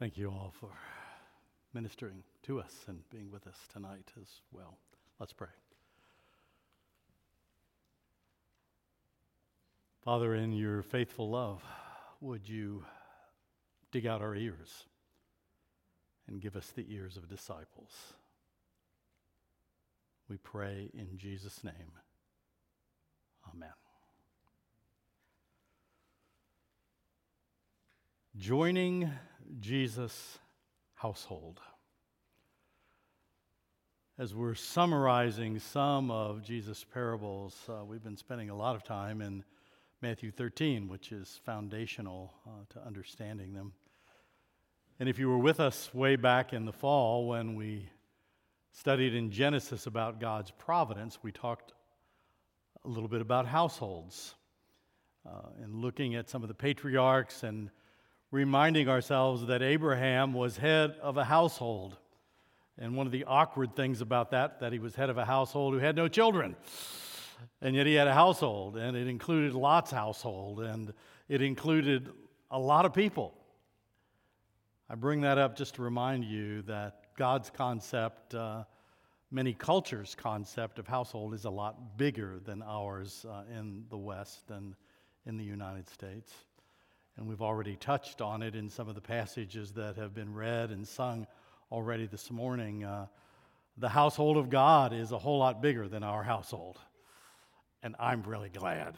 Thank you all for ministering to us and being with us tonight as well. Let's pray. Father, in your faithful love, would you dig out our ears and give us the ears of disciples? We pray in Jesus' name. Amen. Joining Jesus' household. As we're summarizing some of Jesus' parables, uh, we've been spending a lot of time in Matthew 13, which is foundational uh, to understanding them. And if you were with us way back in the fall when we studied in Genesis about God's providence, we talked a little bit about households uh, and looking at some of the patriarchs and reminding ourselves that Abraham was head of a household. And one of the awkward things about that, that he was head of a household who had no children. And yet he had a household, and it included Lot's household, and it included a lot of people. I bring that up just to remind you that God's concept, uh, many cultures' concept of household, is a lot bigger than ours uh, in the West and in the United States. And we've already touched on it in some of the passages that have been read and sung already this morning. Uh, the household of God is a whole lot bigger than our household. And I'm really glad.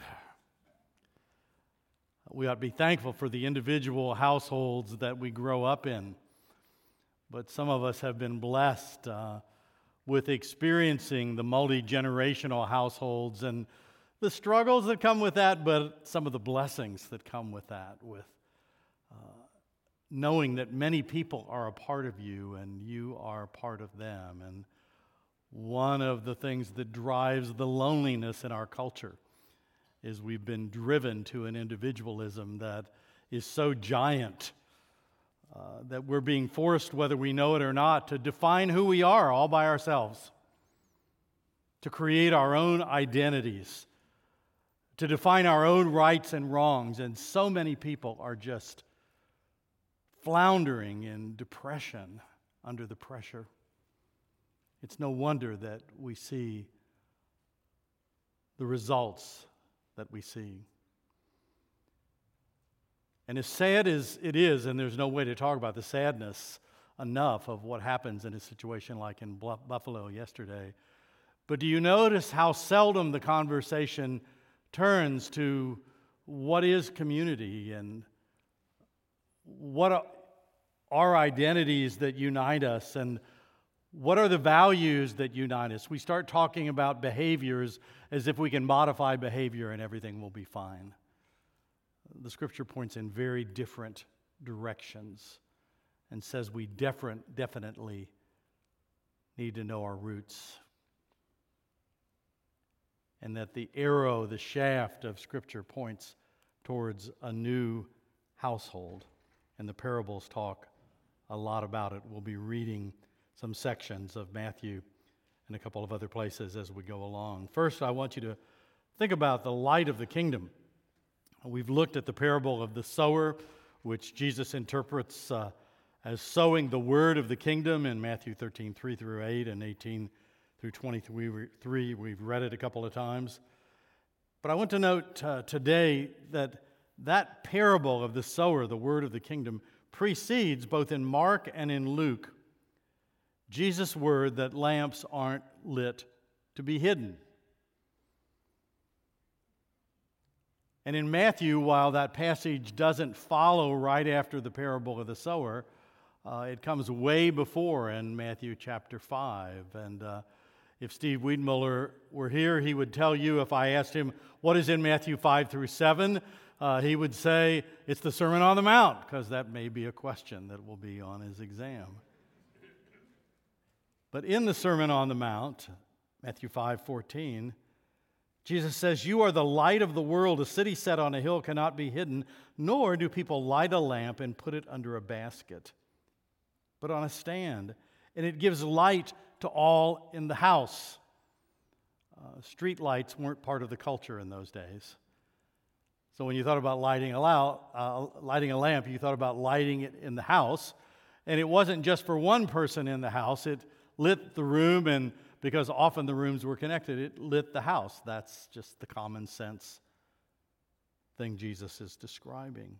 We ought to be thankful for the individual households that we grow up in. But some of us have been blessed uh, with experiencing the multi generational households and the struggles that come with that, but some of the blessings that come with that, with uh, knowing that many people are a part of you and you are a part of them. And one of the things that drives the loneliness in our culture is we've been driven to an individualism that is so giant uh, that we're being forced, whether we know it or not, to define who we are all by ourselves, to create our own identities to define our own rights and wrongs. And so many people are just floundering in depression under the pressure. It's no wonder that we see the results that we see. And as sad as it is, and there's no way to talk about the sadness enough of what happens in a situation like in Buffalo yesterday, but do you notice how seldom the conversation turns to what is community and what are identities that unite us and what are the values that unite us. We start talking about behaviors as if we can modify behavior and everything will be fine. The scripture points in very different directions and says we definitely need to know our roots and that the arrow, the shaft of Scripture points towards a new household. And the parables talk a lot about it. We'll be reading some sections of Matthew and a couple of other places as we go along. First, I want you to think about the light of the kingdom. We've looked at the parable of the sower, which Jesus interprets uh, as sowing the word of the kingdom in Matthew 13, 3 through 8, and 18 through 23. We've read it a couple of times. But I want to note uh, today that that parable of the sower, the word of the kingdom, precedes both in Mark and in Luke Jesus' word that lamps aren't lit to be hidden. And in Matthew, while that passage doesn't follow right after the parable of the sower, uh, it comes way before in Matthew chapter 5. And uh, if Steve Wiedmuller were here, he would tell you if I asked him what is in Matthew 5 through 7, uh, he would say it's the Sermon on the Mount, because that may be a question that will be on his exam. But in the Sermon on the Mount, Matthew 5 14, Jesus says, You are the light of the world. A city set on a hill cannot be hidden, nor do people light a lamp and put it under a basket, but on a stand. And it gives light to all in the house. Uh, street lights weren't part of the culture in those days. So when you thought about lighting a, uh, lighting a lamp, you thought about lighting it in the house And it wasn't just for one person in the house, it lit the room, and because often the rooms were connected, it lit the house. That's just the common sense thing Jesus is describing.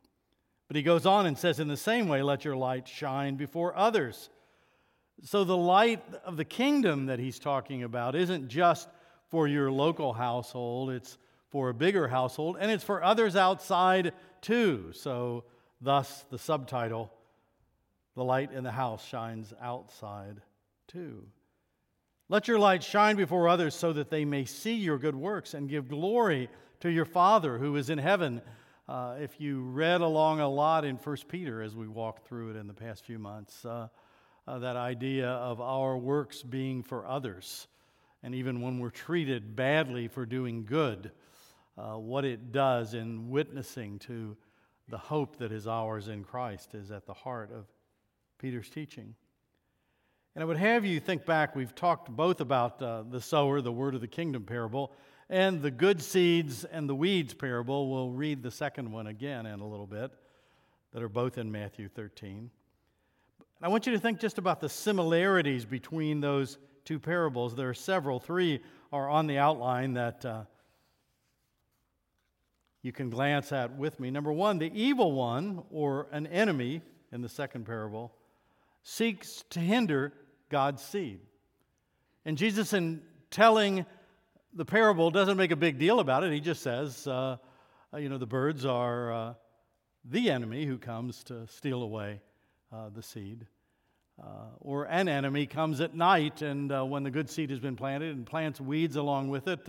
But he goes on and says, In the same way, let your light shine before others. So the light of the kingdom that he's talking about isn't just for your local household, it's for a bigger household, and it's for others outside too. So, thus, the subtitle The Light in the House Shines Outside too. Let your light shine before others so that they may see your good works and give glory to your Father who is in heaven. Uh, if you read along a lot in 1 Peter as we walked through it in the past few months, uh, uh, that idea of our works being for others, and even when we're treated badly for doing good, uh, what it does in witnessing to the hope that is ours in Christ is at the heart of Peter's teaching. And I would have you think back, we've talked both about uh, the sower, the word of the kingdom parable, and the good seeds and the weeds parable. We'll read the second one again in a little bit, that are both in Matthew 13. I want you to think just about the similarities between those two parables. There are several, three are on the outline that uh, you can glance at with me. Number one, the evil one, or an enemy in the second parable, seeks to hinder God's seed. And Jesus, in telling the parable, doesn't make a big deal about it. He just says, uh, uh, you know, the birds are uh, the enemy who comes to steal away uh, the seed. Uh, or an enemy comes at night, and uh, when the good seed has been planted and plants weeds along with it,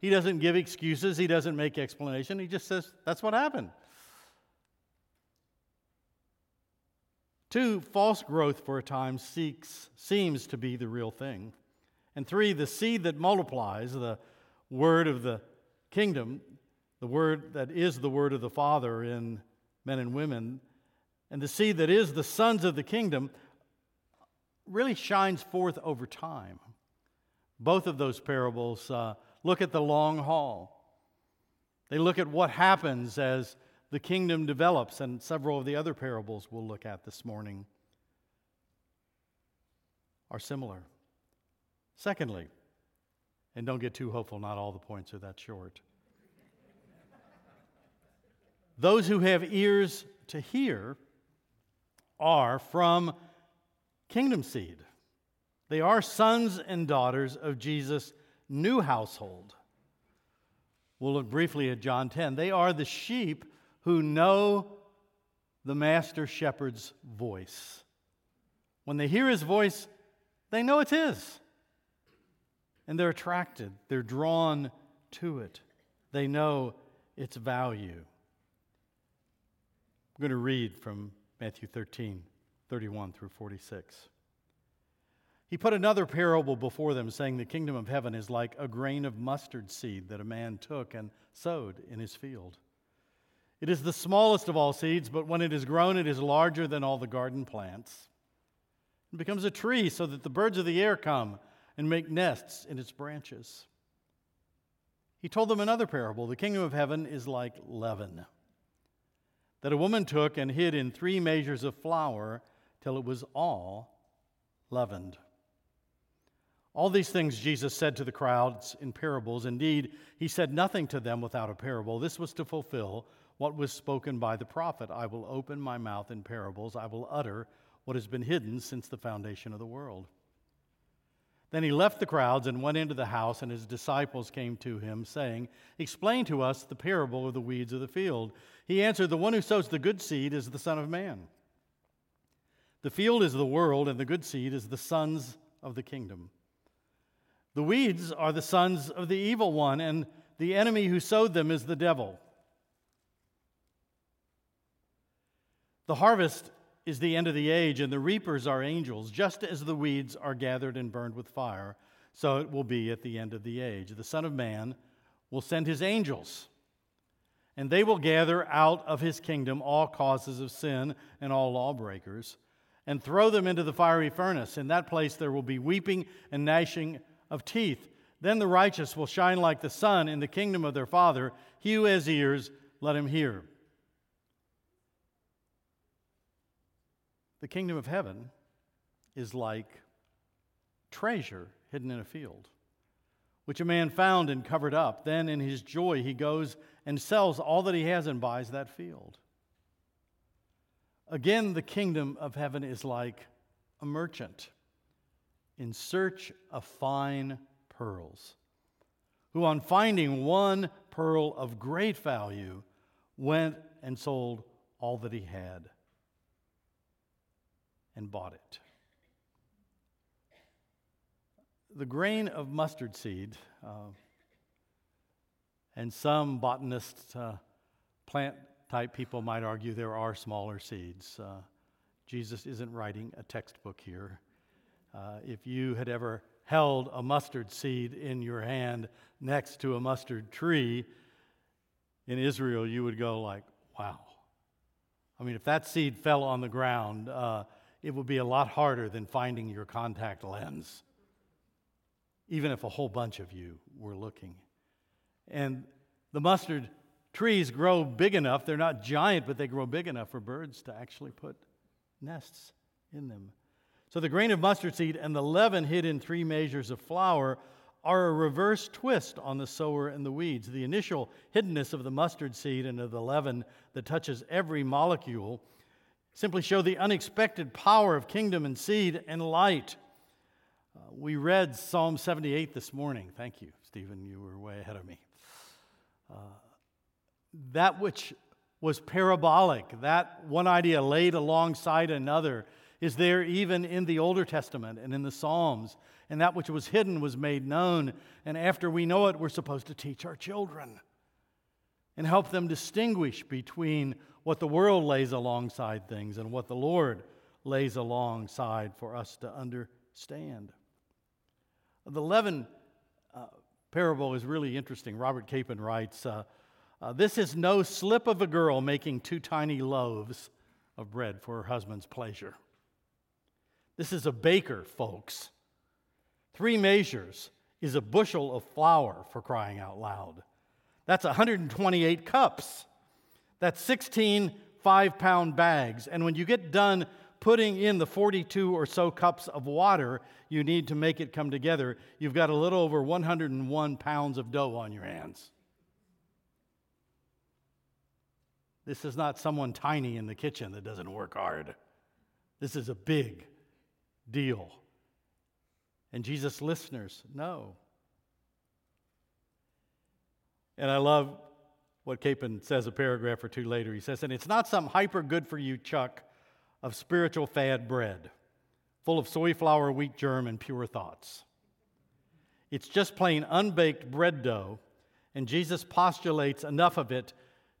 he doesn't give excuses, he doesn't make explanation. He just says, that's what happened. Two, false growth for a time seeks, seems to be the real thing. And three, the seed that multiplies, the word of the kingdom, the word that is the word of the Father in men and women, and the seed that is the sons of the kingdom really shines forth over time. Both of those parables uh, look at the long haul. They look at what happens as the kingdom develops, and several of the other parables we'll look at this morning are similar. Secondly, and don't get too hopeful, not all the points are that short. Those who have ears to hear are from kingdom seed. They are sons and daughters of Jesus' new household. We'll look briefly at John 10. They are the sheep who know the master shepherd's voice. When they hear his voice, they know it's his. And they're attracted, they're drawn to it. They know its value. I'm going to read from Matthew 13, 31 through 46. He put another parable before them, saying, The kingdom of heaven is like a grain of mustard seed that a man took and sowed in his field. It is the smallest of all seeds, but when it is grown, it is larger than all the garden plants. It becomes a tree so that the birds of the air come and make nests in its branches. He told them another parable The kingdom of heaven is like leaven that a woman took and hid in three measures of flour till it was all leavened. All these things Jesus said to the crowds in parables. Indeed, he said nothing to them without a parable. This was to fulfill what was spoken by the prophet I will open my mouth in parables, I will utter what has been hidden since the foundation of the world. Then he left the crowds and went into the house, and his disciples came to him, saying, Explain to us the parable of the weeds of the field. He answered, The one who sows the good seed is the Son of Man. The field is the world, and the good seed is the sons of the kingdom. The weeds are the sons of the evil one, and the enemy who sowed them is the devil. The harvest is the end of the age, and the reapers are angels. Just as the weeds are gathered and burned with fire, so it will be at the end of the age. The Son of Man will send his angels, and they will gather out of his kingdom all causes of sin and all lawbreakers, and throw them into the fiery furnace. In that place there will be weeping and gnashing of teeth. Then the righteous will shine like the sun in the kingdom of their Father. He who has ears, let him hear. the kingdom of heaven is like treasure hidden in a field, which a man found and covered up. Then, in his joy, he goes and sells all that he has and buys that field. Again, the kingdom of heaven is like a merchant in search of fine pearls, who, on finding one pearl of great value, went and sold all that he had and bought it. The grain of mustard seed, uh, and some botanists, uh, plant type people might argue there are smaller seeds. Uh, Jesus isn't writing a textbook here. Uh, if you had ever held a mustard seed in your hand next to a mustard tree in Israel, you would go like, "Wow." I mean, if that seed fell on the ground, uh, it would be a lot harder than finding your contact lens, even if a whole bunch of you were looking. And the mustard trees grow big enough, they're not giant, but they grow big enough for birds to actually put nests in them. So the grain of mustard seed and the leaven hid in three measures of flour are a reverse twist on the sower and the weeds. The initial hiddenness of the mustard seed and of the leaven that touches every molecule simply show the unexpected power of kingdom and seed and light. Uh, we read Psalm 78 this morning. Thank you, Stephen. You were way ahead of me. Uh, that which was parabolic, that one idea laid alongside another, is there even in the Older Testament and in the Psalms. And that which was hidden was made known. And after we know it, we're supposed to teach our children and help them distinguish between what the world lays alongside things and what the Lord lays alongside for us to understand. The leaven uh, parable is really interesting. Robert Capon writes, uh, uh, this is no slip of a girl making two tiny loaves of bread for her husband's pleasure. This is a baker, folks. Three measures is a bushel of flour for crying out loud. That's 128 cups. That's 16 five pound bags. And when you get done putting in the 42 or so cups of water you need to make it come together, you've got a little over 101 pounds of dough on your hands. This is not someone tiny in the kitchen that doesn't work hard. This is a big deal. And Jesus' listeners know. And I love what Capon says a paragraph or two later. He says, and it's not some hyper good for you chuck of spiritual fad bread, full of soy flour, wheat germ, and pure thoughts. It's just plain unbaked bread dough, and Jesus postulates enough of it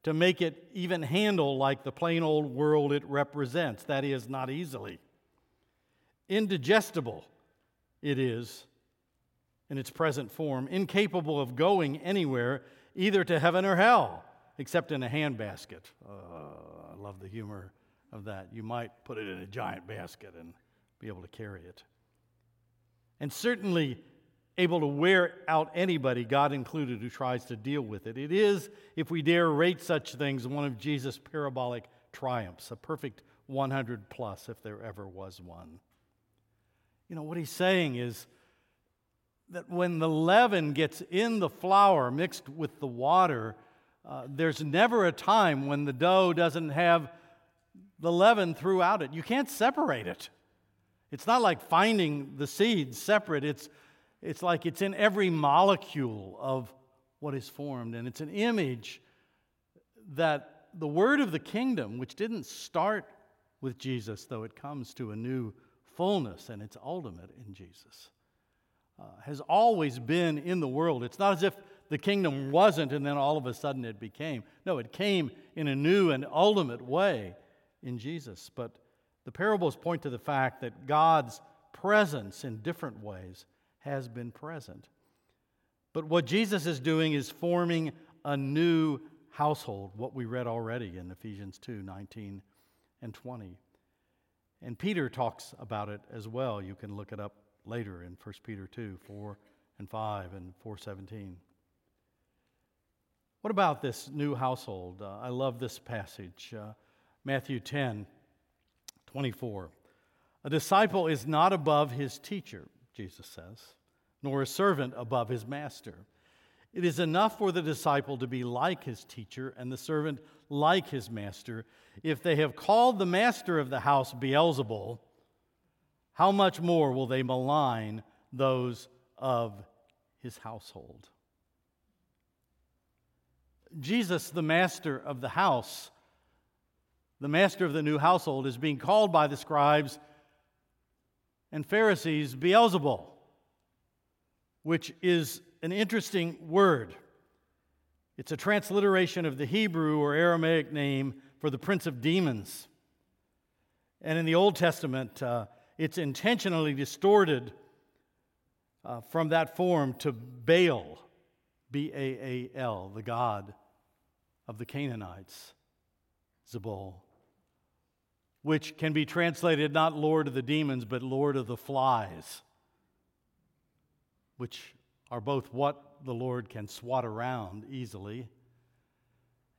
to make it even handle like the plain old world it represents. That is, not easily. Indigestible it is in its present form, incapable of going anywhere, either to heaven or hell, except in a handbasket. Uh, I love the humor of that. You might put it in a giant basket and be able to carry it. And certainly able to wear out anybody, God included, who tries to deal with it. It is, if we dare rate such things, one of Jesus' parabolic triumphs, a perfect 100 plus, if there ever was one. You know, what he's saying is that when the leaven gets in the flour mixed with the water, uh, there's never a time when the dough doesn't have the leaven throughout it. You can't separate it. It's not like finding the seeds separate. It's it's like it's in every molecule of what is formed. And it's an image that the word of the kingdom, which didn't start with Jesus, though it comes to a new fullness and it's ultimate in Jesus, uh, has always been in the world. It's not as if the kingdom wasn't and then all of a sudden it became. No, it came in a new and ultimate way in Jesus. But the parables point to the fact that God's presence in different ways has been present. But what Jesus is doing is forming a new household, what we read already in Ephesians 2 19 and 20. And Peter talks about it as well. You can look it up later in 1 Peter 2 4 and 5 and 417. What about this new household? Uh, I love this passage. Uh, Matthew 10 24. A disciple is not above his teacher, Jesus says, nor a servant above his master. It is enough for the disciple to be like his teacher and the servant like his master. If they have called the master of the house Beelzebul, how much more will they malign those of his household? Jesus, the master of the house, the master of the new household, is being called by the scribes and Pharisees Beelzebul, which is an interesting word. It's a transliteration of the Hebrew or Aramaic name for the prince of demons. And in the Old Testament, uh, it's intentionally distorted uh, from that form to Baal, B A A L, the god of the Canaanites, Zebul, which can be translated not Lord of the demons, but Lord of the flies, which are both what the Lord can swat around easily.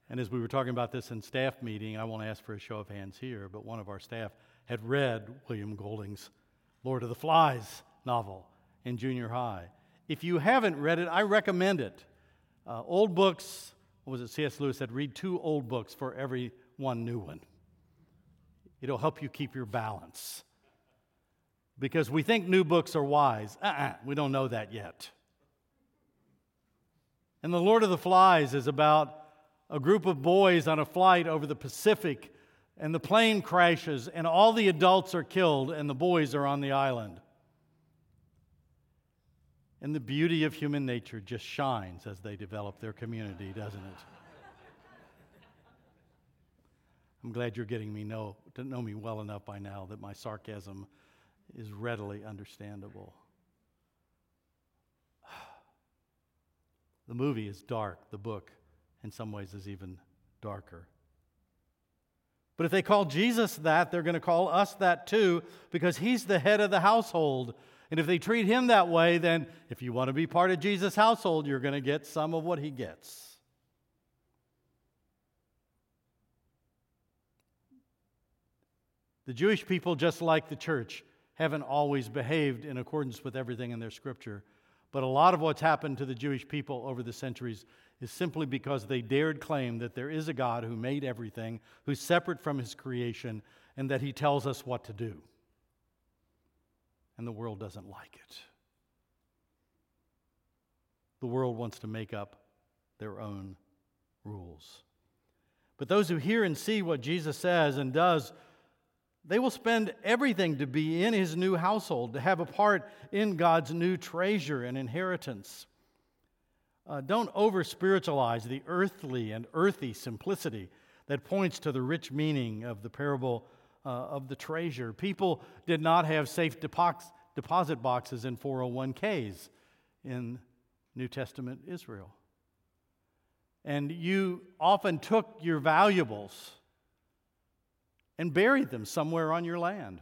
And as we were talking about this in staff meeting, I won't ask for a show of hands here, but one of our staff had read William Golding's Lord of the Flies novel in junior high. If you haven't read it, I recommend it. Uh, old books, what was it? C.S. Lewis said, read two old books for every one new one. It'll help you keep your balance. Because we think new books are wise. Uh-uh, we don't know that yet. And The Lord of the Flies is about a group of boys on a flight over the Pacific, and the plane crashes, and all the adults are killed, and the boys are on the island. And the beauty of human nature just shines as they develop their community, doesn't it? I'm glad you're getting me know, to know me well enough by now that my sarcasm is readily understandable. The movie is dark, the book, in some ways, is even darker. But if they call Jesus that, they're going to call us that too, because he's the head of the household. And if they treat him that way, then if you want to be part of Jesus' household, you're going to get some of what he gets. The Jewish people, just like the church, haven't always behaved in accordance with everything in their scripture. But a lot of what's happened to the Jewish people over the centuries is simply because they dared claim that there is a God who made everything, who's separate from his creation, and that he tells us what to do and the world doesn't like it. The world wants to make up their own rules. But those who hear and see what Jesus says and does, they will spend everything to be in his new household, to have a part in God's new treasure and inheritance. Uh, don't over spiritualize the earthly and earthy simplicity that points to the rich meaning of the parable uh, of the treasure. People did not have safe deposit boxes in 401ks in New Testament Israel. And you often took your valuables and buried them somewhere on your land.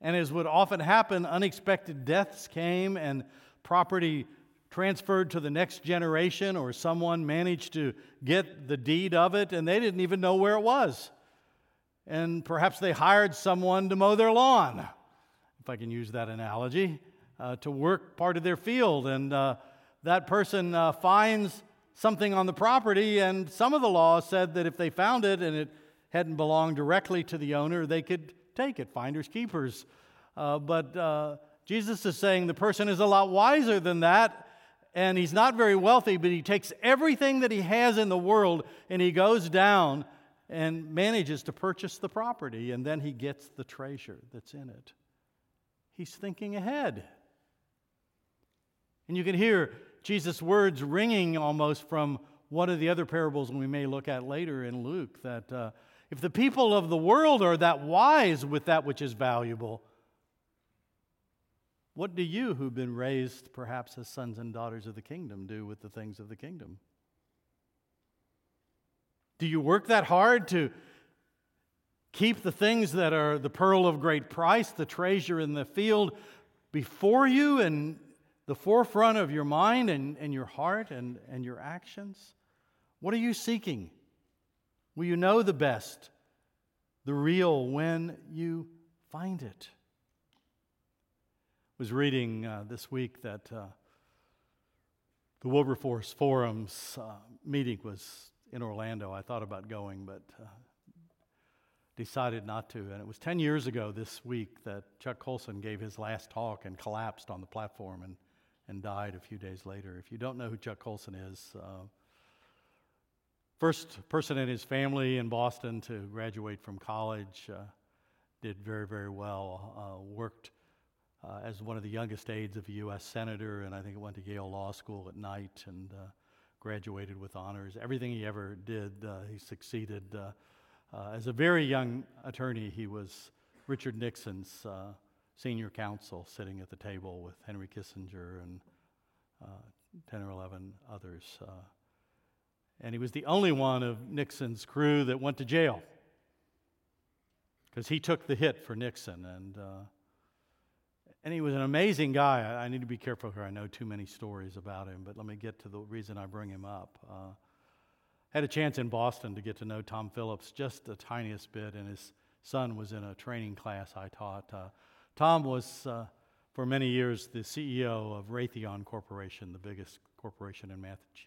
And as would often happen, unexpected deaths came and property transferred to the next generation, or someone managed to get the deed of it and they didn't even know where it was and perhaps they hired someone to mow their lawn, if I can use that analogy, uh, to work part of their field. And uh, that person uh, finds something on the property, and some of the law said that if they found it and it hadn't belonged directly to the owner, they could take it, finders keepers. Uh, but uh, Jesus is saying the person is a lot wiser than that. And he's not very wealthy, but he takes everything that he has in the world and he goes down and manages to purchase the property, and then he gets the treasure that's in it. He's thinking ahead. And you can hear Jesus' words ringing almost from one of the other parables we may look at later in Luke that uh, if the people of the world are that wise with that which is valuable, what do you, who've been raised perhaps as sons and daughters of the kingdom, do with the things of the kingdom? Do you work that hard to keep the things that are the pearl of great price, the treasure in the field, before you and the forefront of your mind and, and your heart and, and your actions? What are you seeking? Will you know the best the real when you find it. I was reading uh, this week that uh, the Wilberforce Forum's uh, meeting was in Orlando. I thought about going, but uh, decided not to. And it was 10 years ago this week that Chuck Colson gave his last talk and collapsed on the platform and, and died a few days later. If you don't know who Chuck Colson is, uh, first person in his family in Boston to graduate from college, uh, did very, very well, uh, worked uh, as one of the youngest aides of a U.S. senator, and I think went to Yale Law School at night and uh, graduated with honors. Everything he ever did, uh, he succeeded. Uh, uh, as a very young attorney, he was Richard Nixon's uh, senior counsel, sitting at the table with Henry Kissinger and 10 or 11 others. And he was the only one of Nixon's crew that went to jail because he took the hit for Nixon. And and he was an amazing guy. I, I, need to be careful here. I know too many stories about him, but let me get to the reason I bring him up. Uh, had a chance in Boston to get to know Tom Phillips just the tiniest bit, and his son was in a training class I taught. Uh, Tom was, uh, for many years, the CEO of Raytheon Corporation, the biggest corporation in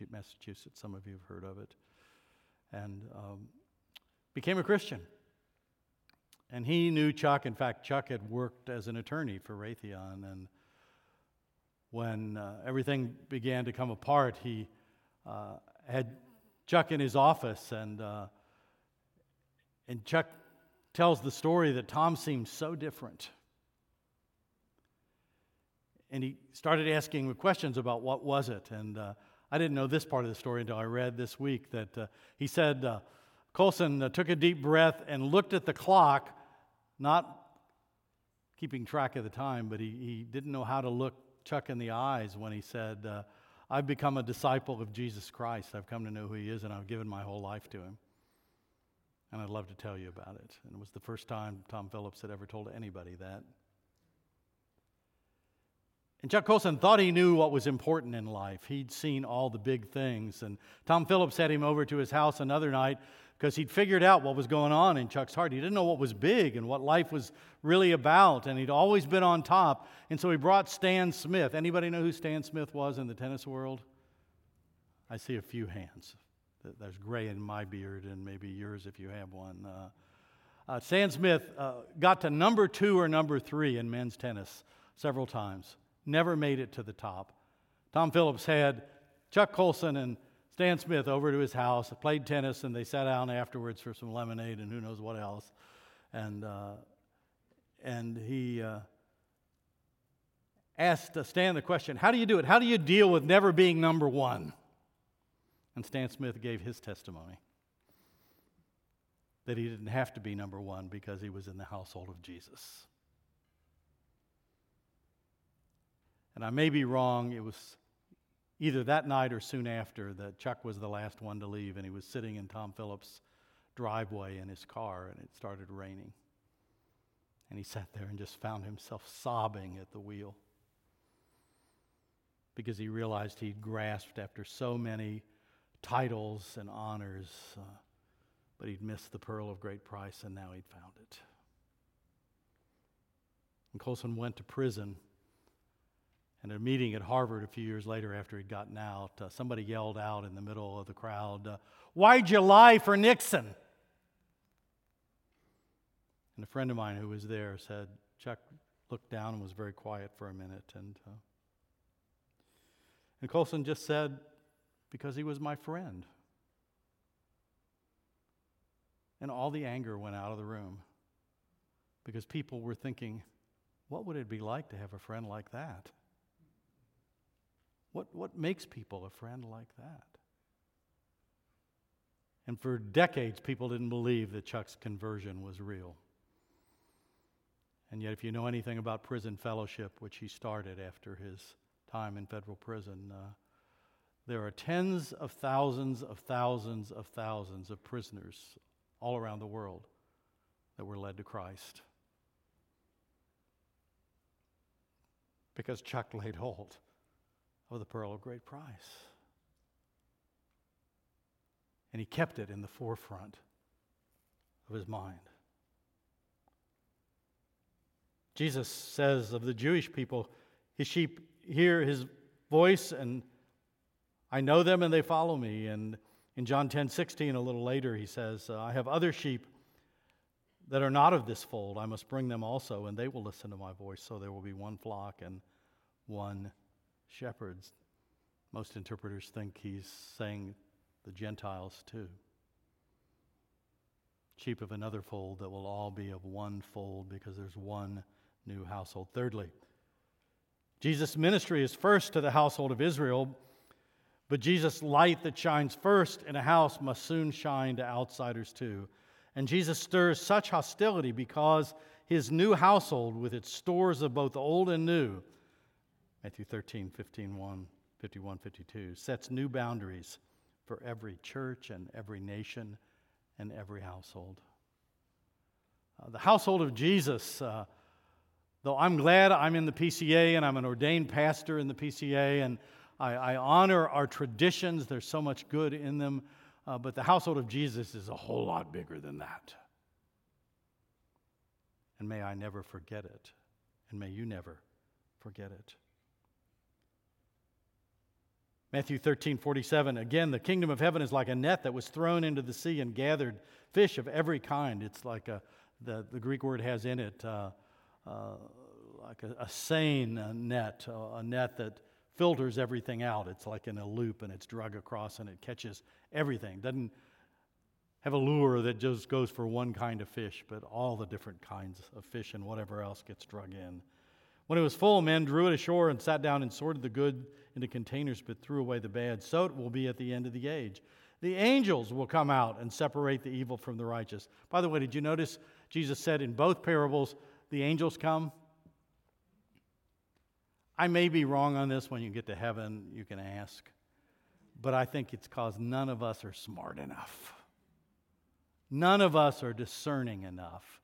Massachusetts. Some of you have heard of it. And um, became a Christian. And he knew Chuck. In fact, Chuck had worked as an attorney for Raytheon. And when uh, everything began to come apart, he uh, had Chuck in his office. And, uh, and Chuck tells the story that Tom seemed so different. And he started asking questions about what was it. And uh, I didn't know this part of the story until I read this week that uh, he said, uh, Colson uh, took a deep breath and looked at the clock not keeping track of the time, but he, he didn't know how to look Chuck in the eyes when he said, uh, I've become a disciple of Jesus Christ. I've come to know who he is, and I've given my whole life to him. And I'd love to tell you about it. And it was the first time Tom Phillips had ever told anybody that. And Chuck Colson thought he knew what was important in life. He'd seen all the big things. And Tom Phillips had him over to his house another night because he'd figured out what was going on in Chuck's heart. He didn't know what was big and what life was really about, and he'd always been on top. And so he brought Stan Smith. Anybody know who Stan Smith was in the tennis world? I see a few hands. There's gray in my beard, and maybe yours if you have one. Uh, uh, Stan Smith uh, got to number two or number three in men's tennis several times, never made it to the top. Tom Phillips had Chuck Colson and Stan Smith over to his house, played tennis, and they sat down afterwards for some lemonade and who knows what else. And, uh, and he uh, asked Stan the question How do you do it? How do you deal with never being number one? And Stan Smith gave his testimony that he didn't have to be number one because he was in the household of Jesus. And I may be wrong, it was either that night or soon after that Chuck was the last one to leave and he was sitting in Tom Phillips' driveway in his car and it started raining. And he sat there and just found himself sobbing at the wheel because he realized he'd grasped after so many titles and honors, uh, but he'd missed the pearl of great price and now he'd found it. And Colson went to prison in a meeting at Harvard a few years later after he'd gotten out, uh, somebody yelled out in the middle of the crowd, uh, Why'd you lie for Nixon? And a friend of mine who was there said, Chuck looked down and was very quiet for a minute. And, uh, and Colson just said, Because he was my friend. And all the anger went out of the room because people were thinking, What would it be like to have a friend like that? What, what makes people a friend like that? And for decades, people didn't believe that Chuck's conversion was real. And yet, if you know anything about prison fellowship, which he started after his time in federal prison, uh, there are tens of thousands of thousands of thousands of prisoners all around the world that were led to Christ. Because Chuck laid hold of the pearl of great price. And he kept it in the forefront of his mind. Jesus says of the Jewish people, his sheep hear his voice and I know them and they follow me. And in John 10 16, a little later, he says, uh, I have other sheep that are not of this fold. I must bring them also, and they will listen to my voice. So there will be one flock and one shepherd. Most interpreters think he's saying the Gentiles too. Sheep of another fold that will all be of one fold because there's one new household. Thirdly, Jesus' ministry is first to the household of Israel, but Jesus' light that shines first in a house must soon shine to outsiders too. And Jesus stirs such hostility because his new household, with its stores of both old and new, Matthew 13, 15, 1, 51, 52, sets new boundaries for every church and every nation and every household. Uh, the household of Jesus, uh, though I'm glad I'm in the PCA and I'm an ordained pastor in the PCA and I, I honor our traditions, there's so much good in them, uh, but the household of Jesus is a whole lot bigger than that. And may I never forget it, and may you never forget it. Matthew 13, 47. Again, the kingdom of heaven is like a net that was thrown into the sea and gathered fish of every kind. It's like a, the, the Greek word has in it uh, uh, like a, a seine net, a net that filters everything out. It's like in a loop and it's drug across and it catches everything. Doesn't have a lure that just goes for one kind of fish, but all the different kinds of fish and whatever else gets drug in. When it was full, men drew it ashore and sat down and sorted the good into containers, but threw away the bad. So it will be at the end of the age. The angels will come out and separate the evil from the righteous. By the way, did you notice Jesus said in both parables, the angels come? I may be wrong on this. When you get to heaven, you can ask. But I think it's because none of us are smart enough. None of us are discerning enough.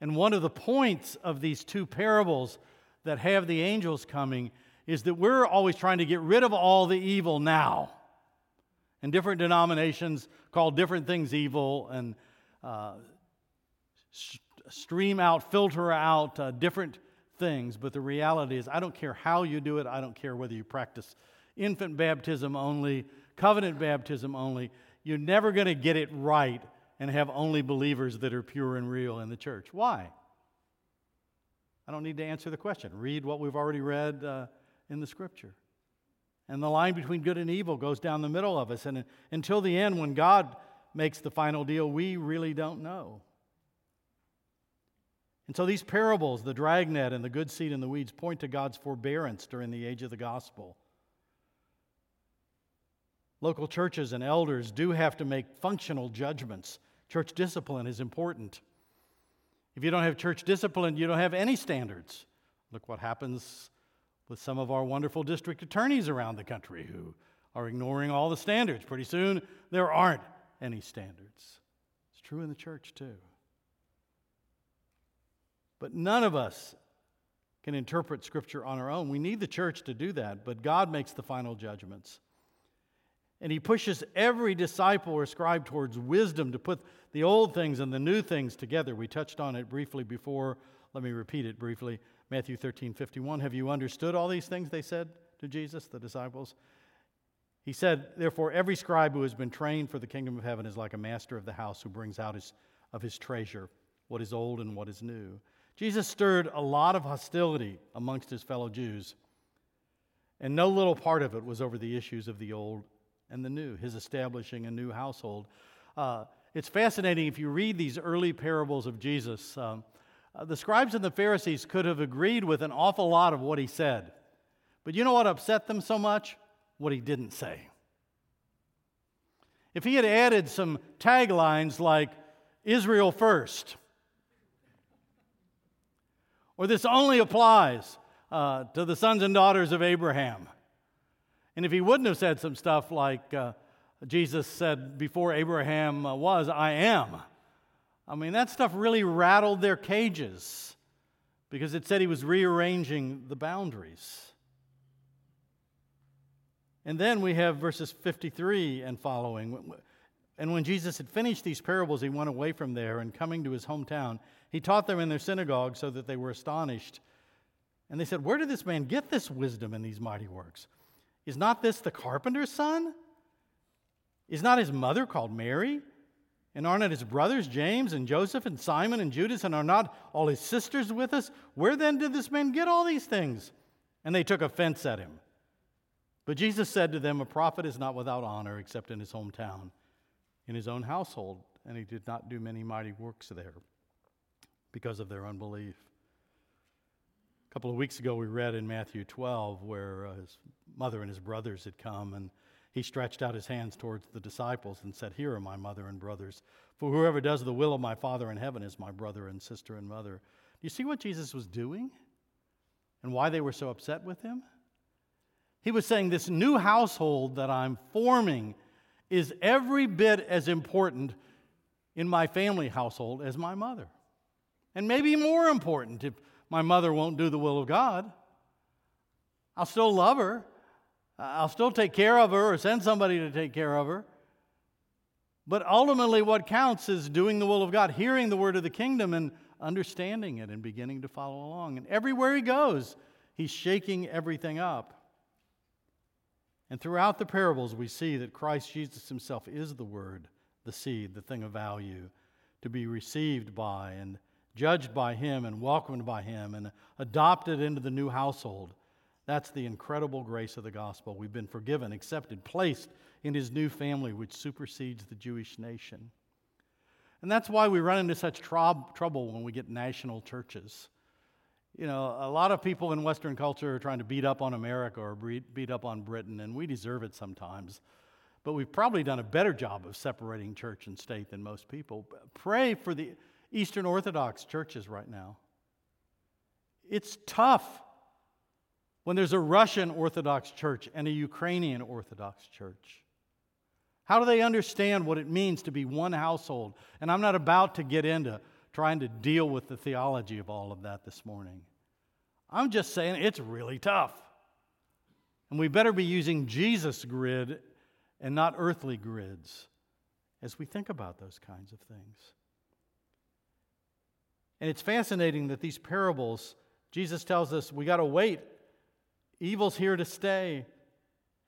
And one of the points of these two parables that have the angels coming is that we're always trying to get rid of all the evil now. And different denominations call different things evil and uh, stream out, filter out uh, different things. But the reality is, I don't care how you do it, I don't care whether you practice infant baptism only, covenant baptism only. You're never going to get it right and have only believers that are pure and real in the church. Why? I don't need to answer the question. Read what we've already read uh, in the scripture. And the line between good and evil goes down the middle of us. And until the end, when God makes the final deal, we really don't know. And so these parables, the dragnet and the good seed in the weeds, point to God's forbearance during the age of the gospel. Local churches and elders do have to make functional judgments. Church discipline is important. If you don't have church discipline, you don't have any standards. Look what happens with some of our wonderful district attorneys around the country who are ignoring all the standards. Pretty soon, there aren't any standards. It's true in the church, too. But none of us can interpret Scripture on our own. We need the church to do that, but God makes the final judgments. And He pushes every disciple or scribe towards wisdom to put the old things and the new things together. We touched on it briefly before. Let me repeat it briefly. Matthew 13, 51. Have you understood all these things? They said to Jesus, the disciples. He said, Therefore, every scribe who has been trained for the kingdom of heaven is like a master of the house who brings out his, of his treasure what is old and what is new. Jesus stirred a lot of hostility amongst his fellow Jews, and no little part of it was over the issues of the old and the new, his establishing a new household. Uh, it's fascinating if you read these early parables of Jesus. Um, uh, the scribes and the Pharisees could have agreed with an awful lot of what he said. But you know what upset them so much? What he didn't say. If he had added some taglines like Israel first, or this only applies uh, to the sons and daughters of Abraham, and if he wouldn't have said some stuff like uh, Jesus said before Abraham uh, was, I am, I mean, that stuff really rattled their cages because it said he was rearranging the boundaries. And then we have verses 53 and following. And when Jesus had finished these parables, he went away from there and coming to his hometown, he taught them in their synagogue so that they were astonished. And they said, Where did this man get this wisdom and these mighty works? Is not this the carpenter's son? Is not his mother called Mary? And are not his brothers James and Joseph and Simon and Judas? And are not all his sisters with us? Where then did this man get all these things? And they took offense at him. But Jesus said to them, A prophet is not without honor except in his hometown, in his own household. And he did not do many mighty works there because of their unbelief. A couple of weeks ago, we read in Matthew 12 where uh, his mother and his brothers had come, and he stretched out his hands towards the disciples and said, Here are my mother and brothers. For whoever does the will of my Father in heaven is my brother and sister and mother. Do you see what Jesus was doing and why they were so upset with him? He was saying, This new household that I'm forming is every bit as important in my family household as my mother. And maybe more important if my mother won't do the will of God. I'll still love her. I'll still take care of her or send somebody to take care of her. But ultimately, what counts is doing the will of God, hearing the word of the kingdom and understanding it and beginning to follow along. And everywhere he goes, he's shaking everything up. And throughout the parables, we see that Christ Jesus himself is the word, the seed, the thing of value to be received by and judged by Him and welcomed by Him and adopted into the new household. That's the incredible grace of the gospel. We've been forgiven, accepted, placed in His new family, which supersedes the Jewish nation. And that's why we run into such trouble when we get national churches. You know, a lot of people in Western culture are trying to beat up on America or beat up on Britain, and we deserve it sometimes. But we've probably done a better job of separating church and state than most people. Pray for the Eastern Orthodox churches right now. It's tough when there's a Russian Orthodox church and a Ukrainian Orthodox church. How do they understand what it means to be one household? And I'm not about to get into trying to deal with the theology of all of that this morning. I'm just saying it's really tough. And we better be using Jesus' grid and not earthly grids as we think about those kinds of things. And it's fascinating that these parables, Jesus tells us we got to wait. Evil's here to stay,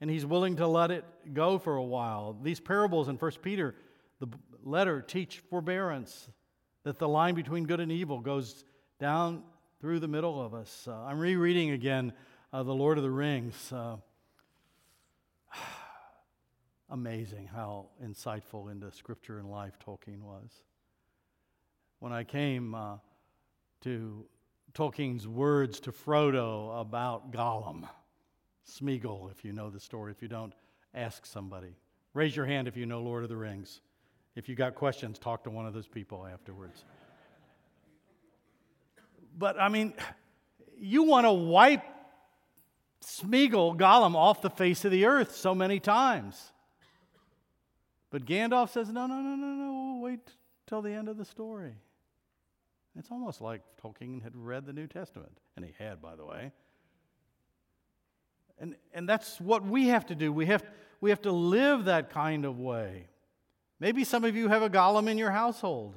and he's willing to let it go for a while. These parables in 1 Peter, the letter, teach forbearance, that the line between good and evil goes down through the middle of us. Uh, I'm rereading again uh, The Lord of the Rings. Uh, amazing how insightful into scripture and life Tolkien was when I came uh, to Tolkien's words to Frodo about Gollum. Smeagol, if you know the story. If you don't, ask somebody. Raise your hand if you know Lord of the Rings. If you got questions, talk to one of those people afterwards. but I mean, you want to wipe Smeagol, Gollum, off the face of the earth so many times. But Gandalf says, no, no, no, no, no, wait till the end of the story. It's almost like Tolkien had read the New Testament, and he had, by the way. And, and that's what we have to do. We have, we have to live that kind of way. Maybe some of you have a Gollum in your household.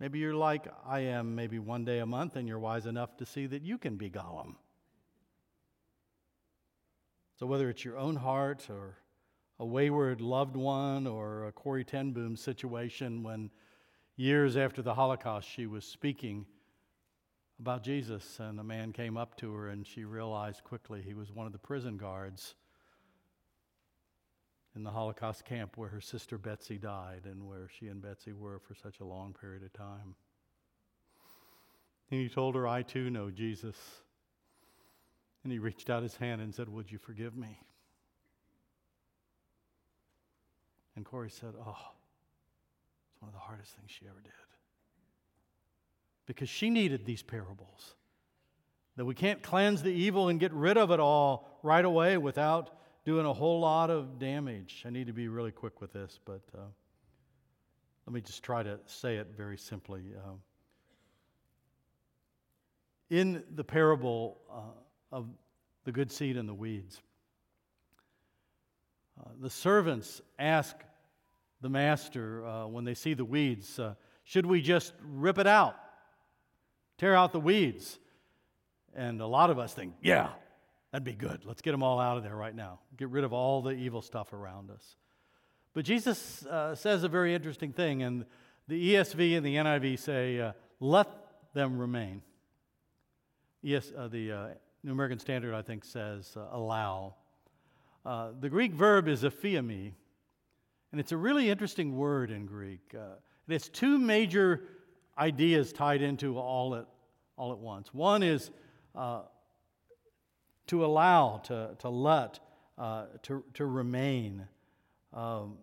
Maybe you're like I am, maybe one day a month, and you're wise enough to see that you can be Gollum. So, whether it's your own heart or a wayward loved one or a Corrie ten Boom situation when years after the Holocaust, she was speaking about Jesus, and a man came up to her, and she realized quickly he was one of the prison guards in the Holocaust camp where her sister Betsie died and where she and Betsie were for such a long period of time. And he told her, I too know Jesus. And he reached out his hand and said, Would you forgive me? And Corrie said, Oh, one of the hardest things she ever did. Because she needed these parables. That we can't cleanse the evil and get rid of it all right away without doing a whole lot of damage. I need to be really quick with this, but uh, let me just try to say it very simply. Uh, in the parable uh, of the good seed and the weeds, Uh, the servants ask the master uh, when they see the weeds, uh, should we just rip it out? Tear out the weeds? And a lot of us think, yeah, that'd be good. Let's get them all out of there right now. Get rid of all the evil stuff around us. But Jesus uh, says a very interesting thing, and the ESV and the NIV say, uh, let them remain. Yes, the New American Standard, I think, says allow. Uh, the Greek verb is aphiemi, and it's a really interesting word in Greek. Uh, it has two major ideas tied into all at, all at once. One is uh, to allow, to, to let, to, to remain. Um,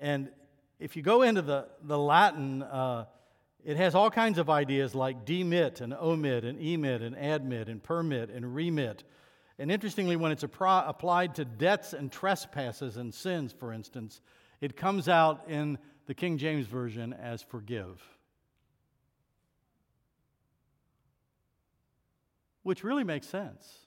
and if you go into the, the Latin, uh, it has all kinds of ideas like demit and omit and emit and admit and permit and remit. And interestingly, when it's applied to debts and trespasses and sins, for instance, it comes out in the King James Version as forgive. Which really makes sense.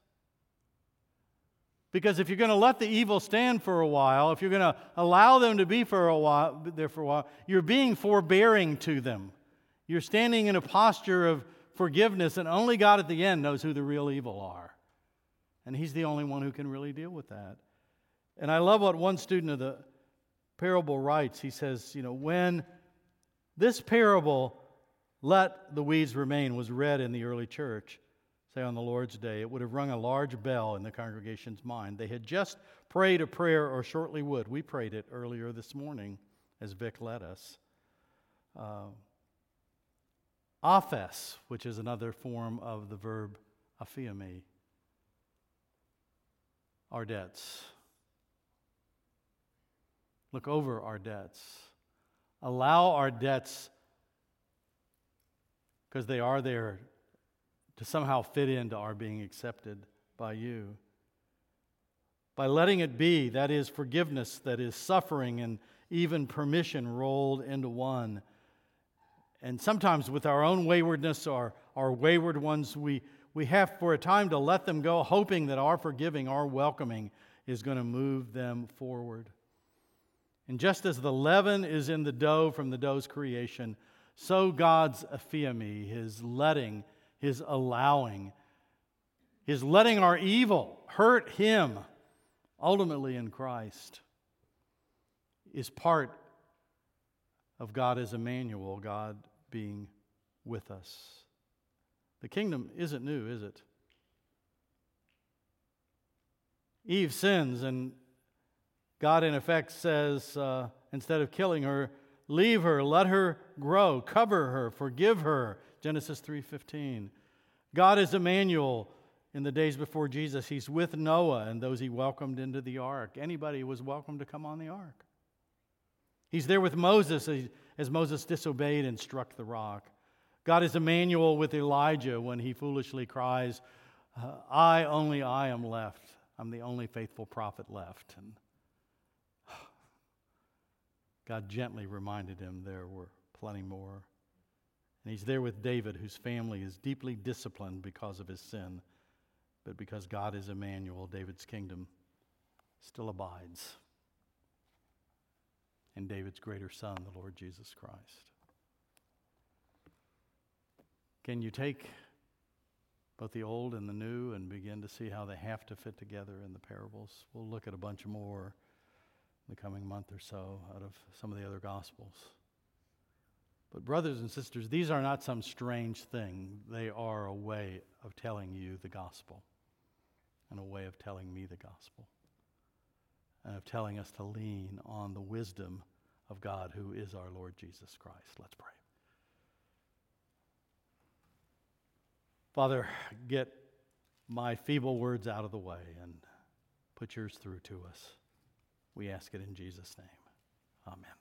Because if you're going to let the evil stand for a while, if you're going to allow them to be for a while, there for a while, you're being forbearing to them. You're standing in a posture of forgiveness, and only God at the end knows who the real evil are. And He's the only one who can really deal with that. And I love what one student of the parable writes. He says, You know, when this parable, let the weeds remain, was read in the early church, say on the Lord's Day, it would have rung a large bell in the congregation's mind. They had just prayed a prayer, or shortly would. We prayed it earlier this morning as Vic led us. Uh, which is another form of the verb aphiemi, our debts. Look over our debts. Allow our debts, because they are there to somehow fit into our being accepted by you. By letting it be, that is forgiveness, that is suffering, and even permission rolled into one. And sometimes with our own waywardness or our wayward ones, we, we have for a time to let them go, hoping that our forgiving, our welcoming, is going to move them forward. And just as the leaven is in the dough from the dough's creation, so God's aphiemi, his letting, his allowing, his letting our evil hurt him ultimately in Christ is part of God as Emmanuel, God being with us. The kingdom isn't new, is it? Eve sins, and God, in effect, says, uh, instead of killing her, leave her, let her grow, cover her, forgive her, Genesis 3:15. God is Emmanuel in the days before Jesus. He's with Noah and those he welcomed into the ark. Anybody was welcome to come on the ark. He's there with Moses as Moses disobeyed and struck the rock. God is Emmanuel with Elijah when he foolishly cries, uh, I, only I am left. I'm the only faithful prophet left. And God gently reminded him there were plenty more. And he's there with David, whose family is deeply disciplined because of his sin. But because God is Emmanuel, David's kingdom still abides in David's greater son, the Lord Jesus Christ. Can you take both the old and the new and begin to see how they have to fit together in the parables? We'll look at a bunch more in the coming month or so out of some of the other gospels. But, brothers and sisters, these are not some strange thing. They are a way of telling you the gospel and a way of telling me the gospel and of telling us to lean on the wisdom of God who is our Lord Jesus Christ. Let's pray. Father, get my feeble words out of the way and put yours through to us. We ask it in Jesus' name. Amen.